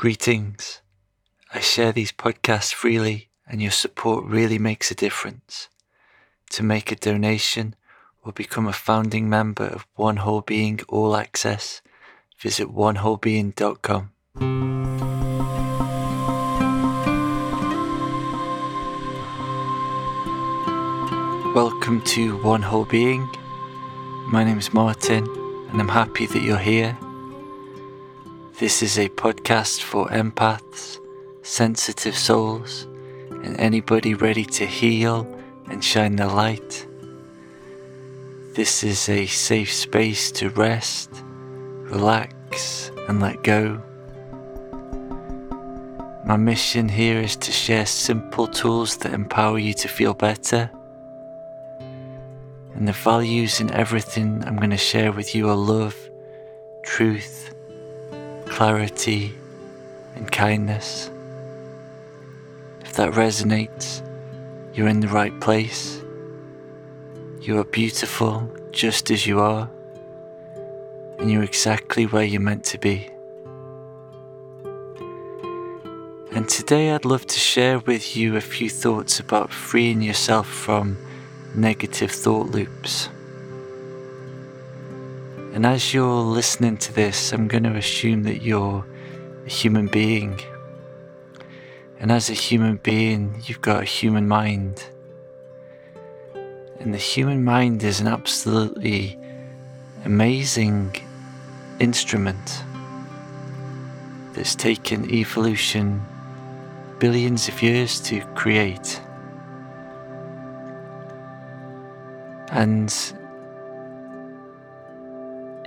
Greetings. I share these podcasts freely, and your support really makes a difference. To make a donation or become a founding member of One Whole Being All Access, visit onewholebeing.com. Welcome to One Whole Being. My name is Martin, and I'm happy that you're here. This is a podcast for empaths, sensitive souls, and anybody ready to heal and shine the light. This is a safe space to rest, relax, and let go. My mission here is to share simple tools that empower you to feel better. And the values in everything I'm going to share with you are love, truth, clarity, and kindness. If that resonates, you're in the right place. You are beautiful just as you are, and you're exactly where you're meant to be. And today I'd love to share with you a few thoughts about freeing yourself from negative thought loops. And as you're listening to this, I'm going to assume that you're a human being. And as a human being, you've got a human mind. And the human mind is an absolutely amazing instrument that's taken evolution billions of years to create. And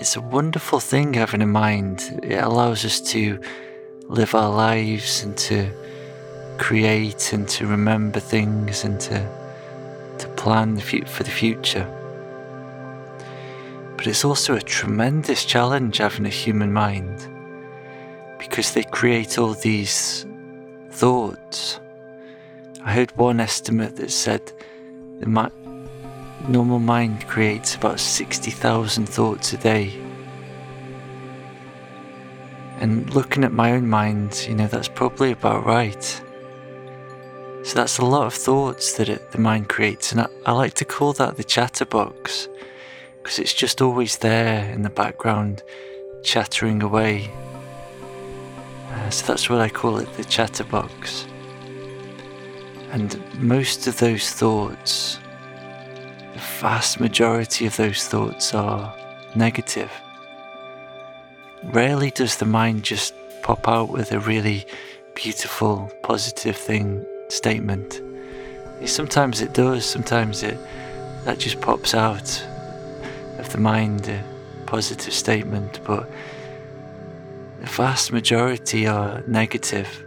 it's a wonderful thing having a mind. It allows us to live our lives and to create and to remember things and to to plan for the future. But it's also a tremendous challenge having a human mind because they create all these thoughts. I heard one estimate that said the normal mind creates about 60,000 thoughts a day. And looking at my own mind, you know, that's probably about right. So that's a lot of thoughts that it, the mind creates, and I, I like to call that the chatterbox because it's just always there in the background, chattering away. Uh, so that's what I call it the chatterbox. And most of those thoughts vast majority of those thoughts are negative. Rarely does the mind just pop out with a really beautiful, positive thing, statement. Sometimes it does, sometimes it that just pops out of the mind, a positive statement, but the vast majority are negative.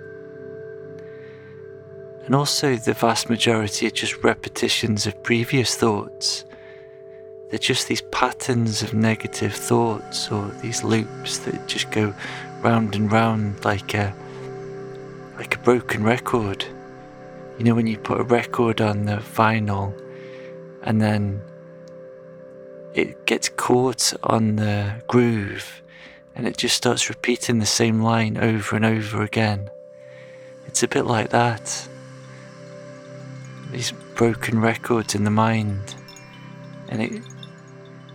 And also, the vast majority are just repetitions of previous thoughts. They're just these patterns of negative thoughts or these loops that just go round and round like a like a broken record. You know when you put a record on the vinyl and then it gets caught on the groove and it just starts repeating the same line over and over again. It's a bit like that these broken records in the mind, and it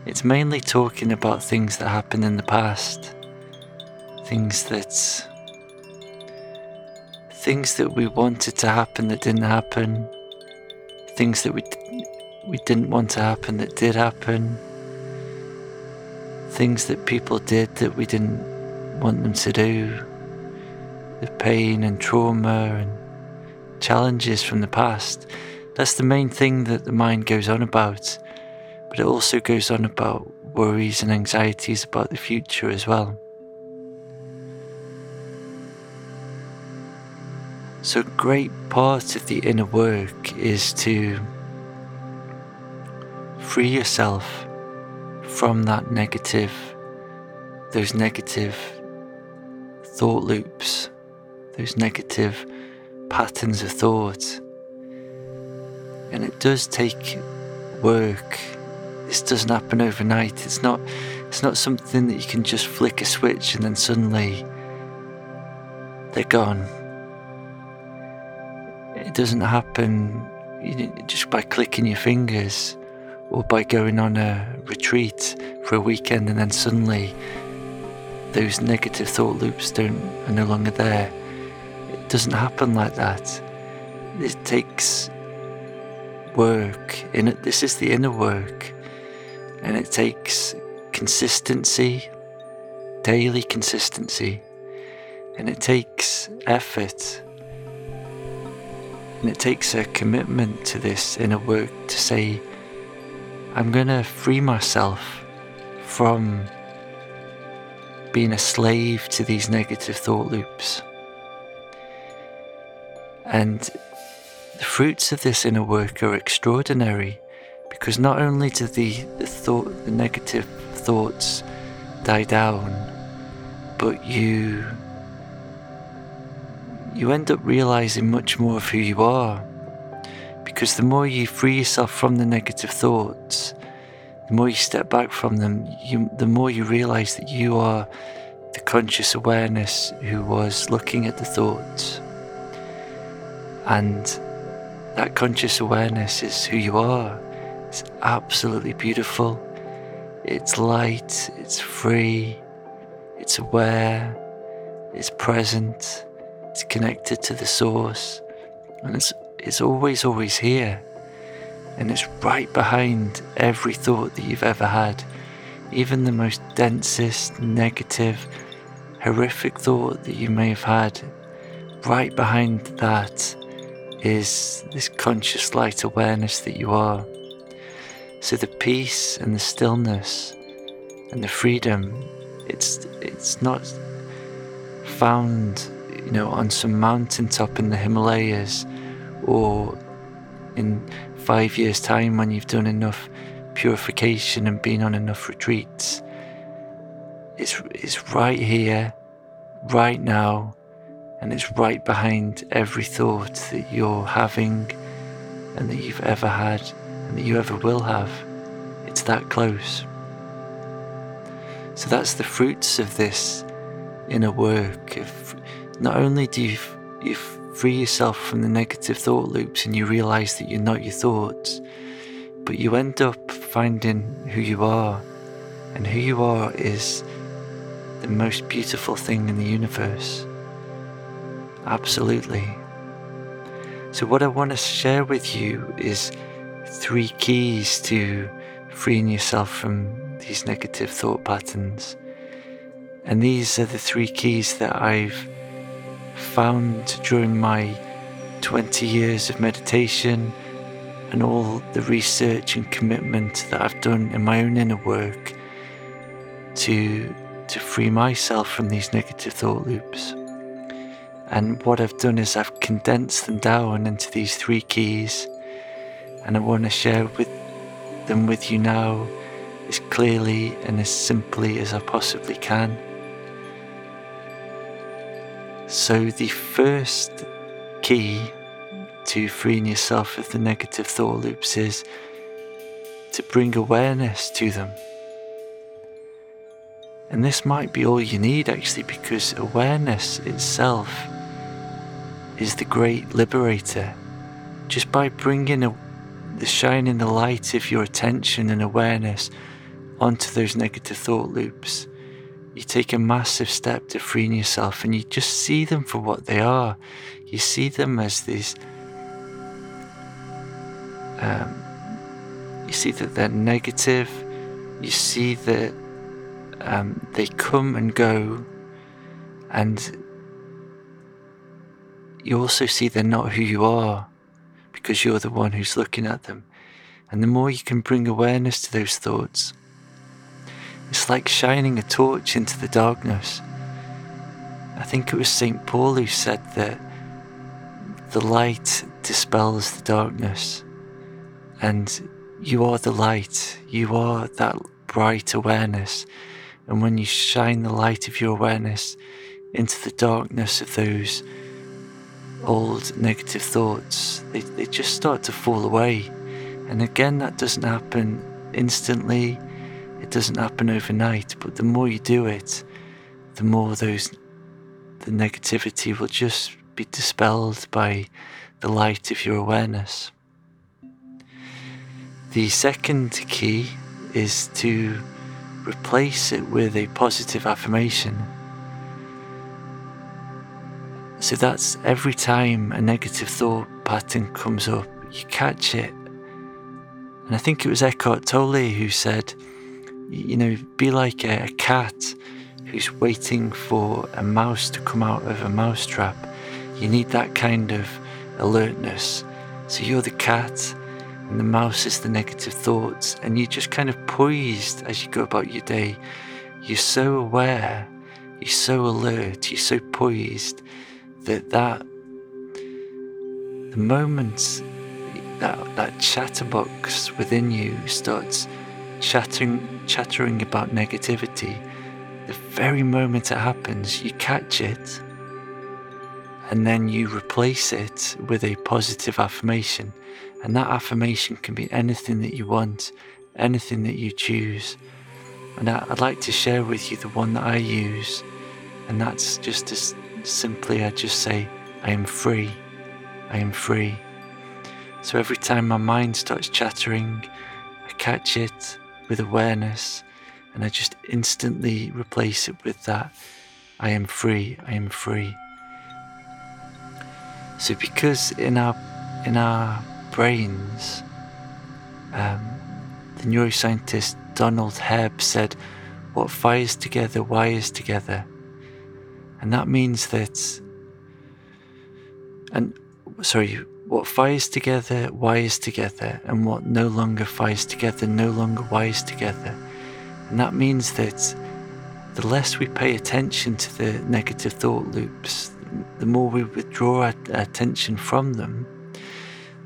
it's mainly talking about things that happened in the past, things that things that we wanted to happen that didn't happen, things that we we didn't want to happen that did happen, things that people did that we didn't want them to do, the pain and trauma and challenges from the past. That's the main thing that the mind goes on about. But it also goes on about worries and anxieties about the future as well. So, a great part of the inner work is to free yourself from that negative, those negative thought loops, those negative patterns of thought. And it does take work. This doesn't happen overnight. It's not it's not something that you can just flick a switch and then suddenly they're gone. It doesn't happen just by clicking your fingers or by going on a retreat for a weekend and then suddenly those negative thought loops don't are no longer there. It doesn't happen like that. It takes work. In it, this is the inner work, and it takes consistency, daily consistency, and it takes effort, and it takes a commitment to this inner work to say, I'm going to free myself from being a slave to these negative thought loops. And the fruits of this inner work are extraordinary because not only do the, thought the negative thoughts die down, but you you end up realizing much more of who you are. Because the more you free yourself from the negative thoughts, the more you step back from them, you, the more you realize that you are the conscious awareness who was looking at the thoughts. And that conscious awareness is who you are. It's absolutely beautiful. It's light, it's free, it's aware, it's present, it's connected to the source, and it's, it's always, always here. And it's right behind every thought that you've ever had, even the most densest, negative, horrific thought that you may have had. Right behind that is this conscious light awareness that you are. So the peace and the stillness and the freedom, it's it's not found, you know, on some mountaintop in the Himalayas or in five years' time when you've done enough purification and been on enough retreats. It's, it's right here, right now, and it's right behind every thought that you're having and that you've ever had and that you ever will have. It's that close. So that's the fruits of this inner work. If not only do you, you free yourself from the negative thought loops and you realize that you're not your thoughts, but you end up finding who you are. And who you are is the most beautiful thing in the universe. Absolutely. So, what I want to share with you is three keys to freeing yourself from these negative thought patterns. And these are the three keys that I've found during my 20 years of meditation and all the research and commitment that I've done in my own inner work to to free myself from these negative thought loops. And what I've done is I've condensed them down into these three keys, and I want to share with them with you now as clearly and as simply as I possibly can. So, the first key to freeing yourself of the negative thought loops is to bring awareness to them. And this might be all you need actually, because awareness itself is the great liberator. Just by bringing a, the shining the light of your attention and awareness onto those negative thought loops, you take a massive step to freeing yourself and you just see them for what they are. You see them as these. Um, you see that they're negative. You see that um, they come and go, and you also see they're not who you are because you're the one who's looking at them. And the more you can bring awareness to those thoughts, it's like shining a torch into the darkness. I think it was St. Paul who said that the light dispels the darkness, and you are the light, you are that bright awareness. And when you shine the light of your awareness into the darkness of those old negative thoughts, they, they just start to fall away. And again, that doesn't happen instantly it doesn't happen overnight, but the more you do it, the more those the negativity will just be dispelled by the light of your awareness. The second key is to replace it with a positive affirmation. So that's every time a negative thought pattern comes up, you catch it. And I think it was Eckhart Tolle who said, you know, be like a, a cat who's waiting for a mouse to come out of a mousetrap. You need that kind of alertness. So you're the cat, and the mouse is the negative thoughts, and you're just kind of poised as you go about your day. You're so aware, you're so alert, you're so poised that that the moment that that chatterbox within you starts chattering chattering about negativity the very moment it happens, you catch it and then you replace it with a positive affirmation. And that affirmation can be anything that you want, anything that you choose. And I'd like to share with you the one that I use, and that's just as simply I just say, I am free, I am free. So every time my mind starts chattering, I catch it with awareness and I just instantly replace it with that I am free, I am free. So because in our in our brains, um, the neuroscientist Donald Hebb said, "What fires together wires together," and that means that. And sorry, what fires together wires together, and what no longer fires together no longer wires together. And that means that the less we pay attention to the negative thought loops, the more we withdraw our attention from them,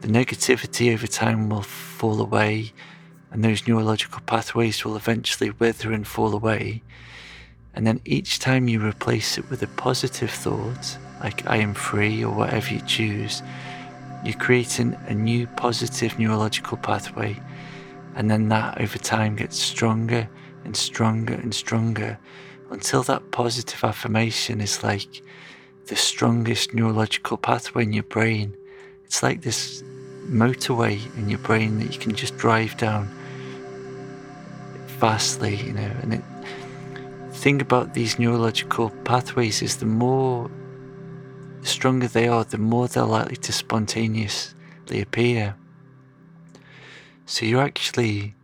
the negativity over time will fall away, and those neurological pathways will eventually wither and fall away. And then each time you replace it with a positive thought, like I am free or whatever you choose, you're creating a new positive neurological pathway. And then that over time gets stronger and stronger and stronger until that positive affirmation is like the strongest neurological pathway in your brain. It's like this motorway in your brain that you can just drive down fastly, you know. And it, thing about these neurological pathways is the more the stronger they are, the more they're likely to spontaneously appear. So you're actually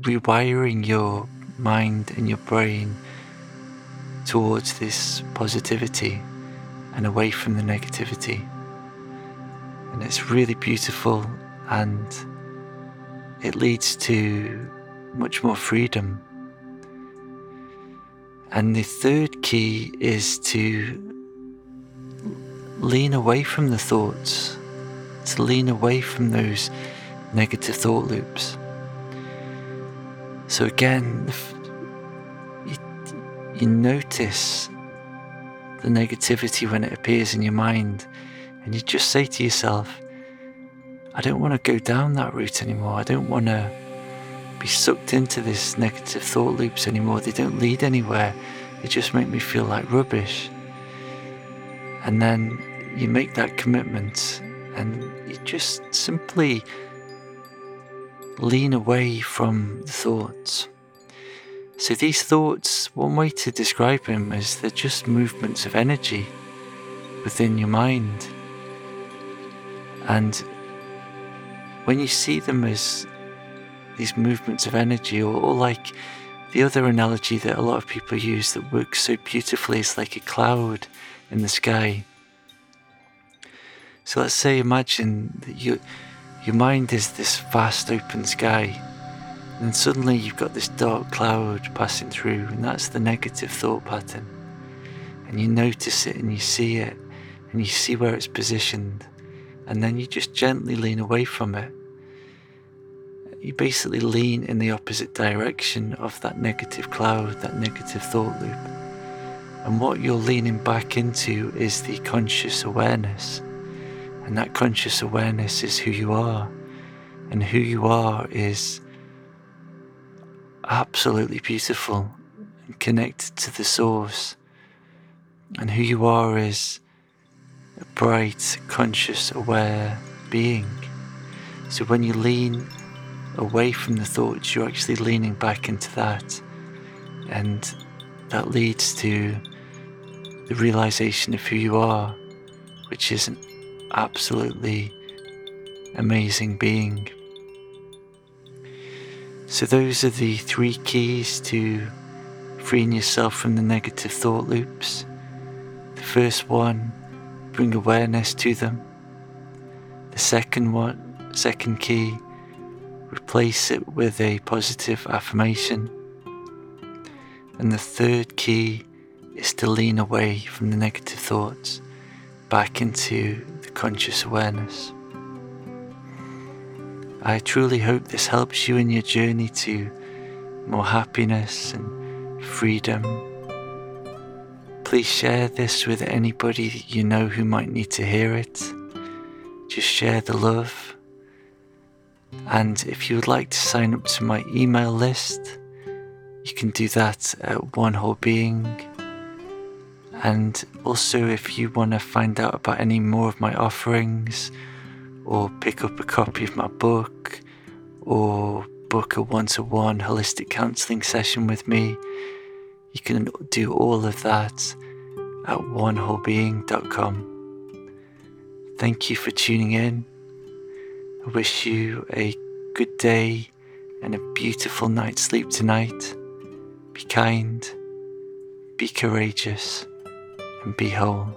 rewiring your mind and your brain towards this positivity and away from the negativity. And it's really beautiful and it leads to much more freedom. And the third key is to lean away from the thoughts, to lean away from those negative thought loops. So again, you, notice the negativity when it appears in your mind, and you just say to yourself, I don't want to go down that route anymore. I don't want to be sucked into this negative thought loops anymore. They don't lead anywhere. They just make me feel like rubbish. And then you make that commitment and you just simply lean away from the thoughts. So, these thoughts, one way to describe them is they're just movements of energy within your mind. And when you see them as these movements of energy, or, or like the other analogy that a lot of people use that works so beautifully is like a cloud in the sky. So let's say imagine that you your mind is this vast open sky, and suddenly you've got this dark cloud passing through, and that's the negative thought pattern. And you notice it and you see it, and you see where it's positioned, and then you just gently lean away from it. You basically lean in the opposite direction of that negative cloud, that negative thought loop. And what you're leaning back into is the conscious awareness and that conscious awareness is who you are. And who you are is absolutely beautiful and connected to the source. And who you are is a bright, conscious, aware being. So when you lean away from the thoughts, you're actually leaning back into that. And that leads to the realization of who you are, which is an absolutely amazing being. So, those are the three keys to freeing yourself from the negative thought loops. The first one, bring awareness to them. The second one, second key, replace it with a positive affirmation. And the third key is to lean away from the negative thoughts back into the conscious awareness. I truly hope this helps you in your journey to more happiness and freedom. Please share this with anybody you know who might need to hear it. Just share the love. And if you would like to sign up to my email list, you can do that at One Whole Being. And also, if you want to find out about any more of my offerings, or pick up a copy of my book, or book a one to one holistic counseling session with me, you can do all of that at onewholebeing.com. Thank you for tuning in. Wish you a good day and a beautiful night's sleep tonight. Be kind, be courageous, and be whole.